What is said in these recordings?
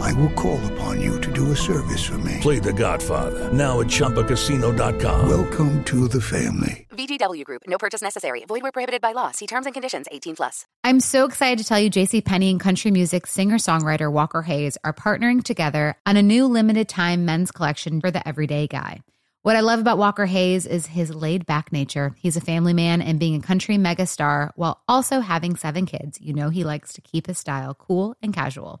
I will call upon you to do a service for me. Play The Godfather now at ChumbaCasino.com. Welcome to the family. VGW Group. No purchase necessary. Void where prohibited by law. See terms and conditions. 18 plus. I'm so excited to tell you JC Penney and country music singer-songwriter Walker Hayes are partnering together on a new limited time men's collection for the everyday guy. What I love about Walker Hayes is his laid back nature. He's a family man and being a country megastar while also having seven kids. You know, he likes to keep his style cool and casual.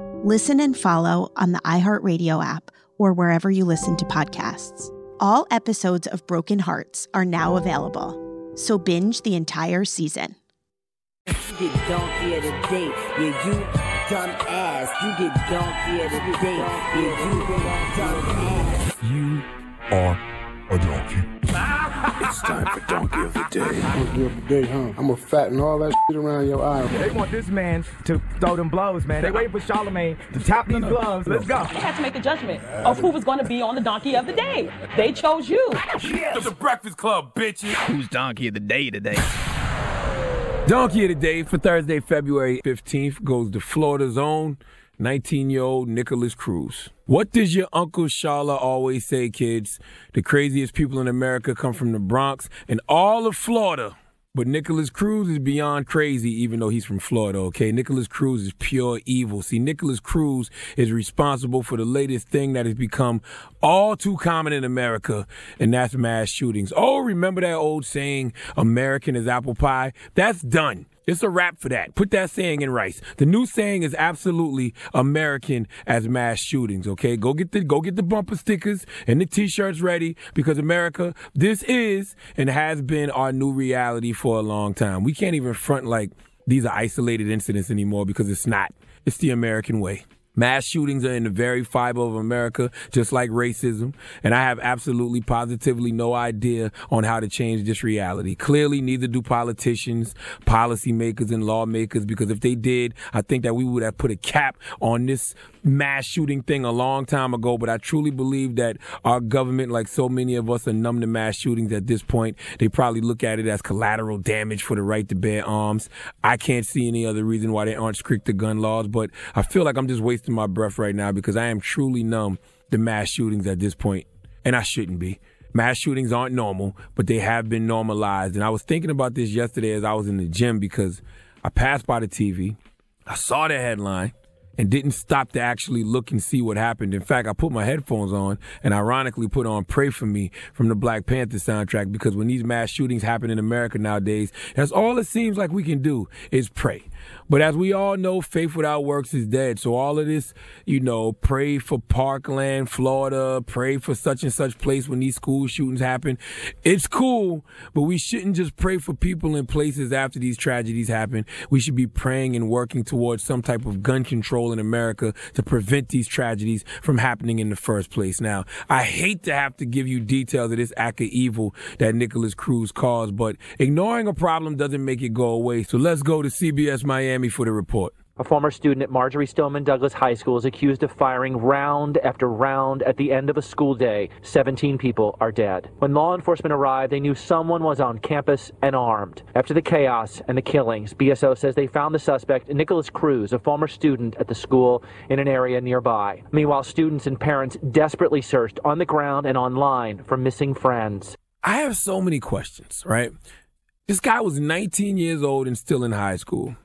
Listen and follow on the iHeartRadio app or wherever you listen to podcasts. All episodes of Broken Hearts are now available, so binge the entire season. You get donkey of the day, yeah, you dumb ass. You get donkey of the day, yeah, you dumb ass. You are a donkey. it's time for Donkey of the Day. Donkey of the Day, huh? I'm gonna fatten all that shit around your eye. They want this man to throw them blows, man. They waiting for Charlemagne to tap these gloves. Let's go. They had to make a judgment of who was going to be on the Donkey of the Day. They chose you. Yes. The Breakfast Club, bitches. Who's Donkey of the Day today? Donkey of the Day for Thursday, February 15th goes to Florida's own 19 year old Nikolas Cruz. What does your Uncle Shala always say, kids? The craziest people in America come from the Bronx and all of Florida. But Nikolas Cruz is beyond crazy, even though he's from Florida, okay? Nikolas Cruz is pure evil. See, Nikolas Cruz is responsible for the latest thing that has become all too common in America, and that's mass shootings. Oh, remember that old saying, American is apple pie? That's done. It's a wrap for that. Put that saying in rice. The new saying is absolutely American as mass shootings. Okay, go get the go get the bumper stickers and the t-shirts ready because America, this is and has been our new reality for a long time. We can't even front like these are isolated incidents anymore because it's not. It's the American way. Mass shootings are in the very fiber of America, just like racism. And I have absolutely, positively no idea on how to change this reality. Clearly, neither do politicians, policymakers, and lawmakers, because if they did, I think that we would have put a cap on this mass shooting thing a long time ago. But I truly believe that our government, like so many of us, are numb to mass shootings at this point. They probably look at it as collateral damage for the right to bear arms. I can't see any other reason why they aren't strict to gun laws, but I feel like I'm just wasting my breath right now because I am truly numb to mass shootings at this point, and I shouldn't be. Mass shootings aren't normal, but they have been normalized. And I was thinking about this yesterday as I was in the gym because I passed by the TV, I saw the headline, and didn't stop to actually look and see what happened. In fact, I put my headphones on and ironically put on Pray For Me from the Black Panther soundtrack because when these mass shootings happen in America nowadays, that's all it seems like we can do is pray. But as we all know, faith without works is dead. So all of this, you know, pray for Parkland, Florida, pray for such and such place when these school shootings happen. It's cool, but we shouldn't just pray for people in places after these tragedies happen. We should be praying and working towards some type of gun control in America to prevent these tragedies from happening in the first place. Now, I hate to have to give you details of this act of evil that Nikolas Cruz caused, but ignoring a problem doesn't make it go away. So let's go to CBS Miami for the report. A former student at Marjory Stoneman Douglas High School is accused of firing round after round at the end of a school day. 17 people are dead. When law enforcement arrived, they knew someone was on campus and armed. After the chaos and the killings, BSO says they found the suspect, Nikolas Cruz, a former student at the school in an area nearby. Meanwhile, students and parents desperately searched on the ground and online for missing friends. I have so many questions, right? This guy was 19 years old and still in high school.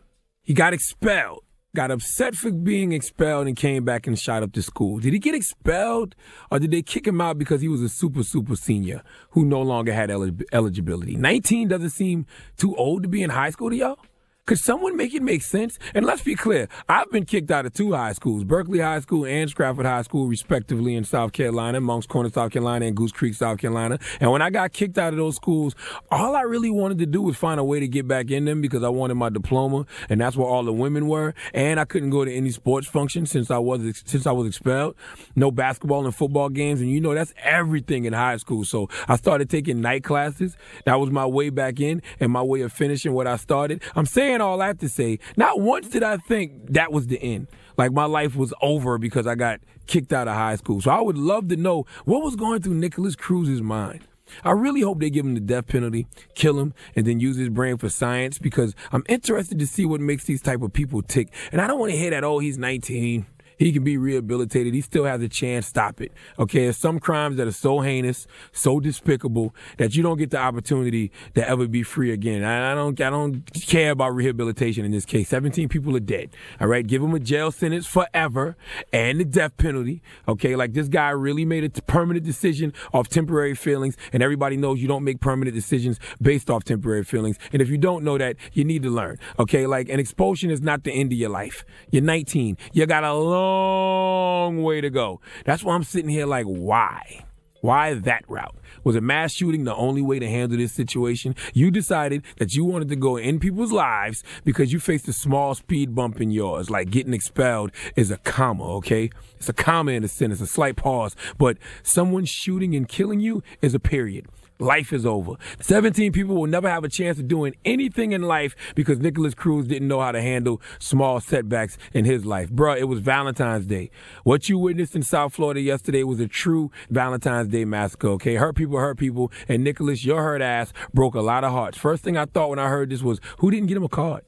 He got expelled, got upset for being expelled, and came back and shot up the school. Did he get expelled, or did they kick him out because he was a super, super senior who no longer had eligibility? 19 doesn't seem too old to be in high school to y'all? Could someone make it make sense? And let's be clear, I've been kicked out of two high schools, Berkeley High School and Stratford High School, respectively, in South Carolina, Moncks Corner, South Carolina, and Goose Creek, South Carolina. And when I got kicked out of those schools, all I really wanted to do was find a way to get back in them because I wanted my diploma, and that's where all the women were. And I couldn't go to any sports function since I was since I was expelled. No basketball and football games, and you know that's everything in high school. So I started taking night classes. That was my way back in and my way of finishing what I started. I'm saying saying all that to say, not once did I think that was the end. Like my life was over because I got kicked out of high school. So I would love to know what was going through Nikolas Cruz's mind. I really hope they give him the death penalty, kill him, and then use his brain for science because I'm interested to see what makes these type of people tick. And I don't want to hear that, oh, he's 19 he can be rehabilitated. He still has a chance. Stop it. Okay. There's some crimes that are so heinous, so despicable that you don't get the opportunity to ever be free again. I, I don't, I don't care about rehabilitation in this case. 17 people are dead. All right. Give them a jail sentence forever and the death penalty. Okay. Like this guy really made a permanent decision off temporary feelings. And everybody knows you don't make permanent decisions based off temporary feelings. And if you don't know that, you need to learn. Okay. Like an expulsion is not the end of your life. You're 19. You got a long long way to go. That's why I'm sitting here like, why? Why that route? Was a mass shooting the only way to handle this situation? You decided that you wanted to go in people's lives because you faced a small speed bump in yours. Like getting expelled is a comma, okay? It's a comma in a sentence, a slight pause. But someone shooting and killing you is a period life is over. 17 people will never have a chance of doing anything in life because Nikolas Cruz didn't know how to handle small setbacks in his life. Bruh, it was Valentine's Day. What you witnessed in South Florida yesterday was a true Valentine's Day massacre, okay? Hurt people hurt people, and Nikolas, your hurt ass broke a lot of hearts. First thing I thought when I heard this was, who didn't get him a card?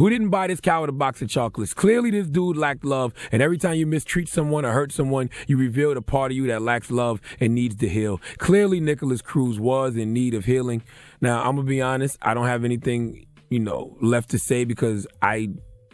Who didn't buy this cow with a box of chocolates? Clearly, this dude lacked love, and every time you mistreat someone or hurt someone, you reveal the part of you that lacks love and needs to heal. Clearly, Nikolas Cruz was in need of healing. Now, I'm gonna be honest, I don't have anything, you know, left to say because I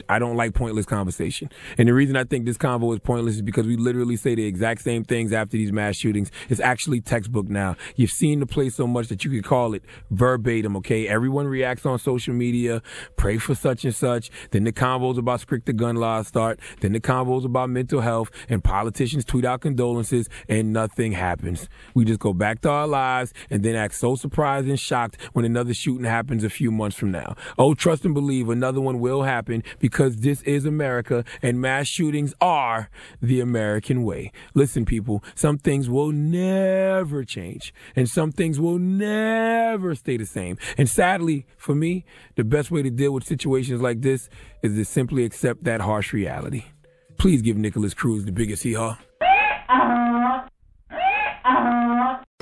I don't like pointless conversation. And the reason I think this convo is pointless is because we literally say the exact same things after these mass shootings. It's actually textbook now. You've seen the play so much that you could call it verbatim, okay? Everyone reacts on social media, pray for such and such. Then the convos about strict the gun laws start. Then the convos about mental health and politicians tweet out condolences and nothing happens. We just go back to our lives and then act so surprised and shocked when another shooting happens a few months from now. Oh, trust and believe another one will happen because this is America and mass shootings are the American way. Listen, people, some things will never change and some things will never stay the same. And sadly, for me, the best way to deal with situations like this is to simply accept that harsh reality. Please give Nikolas Cruz the biggest hee haw. Uh-huh.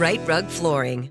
Rite Rug Flooring.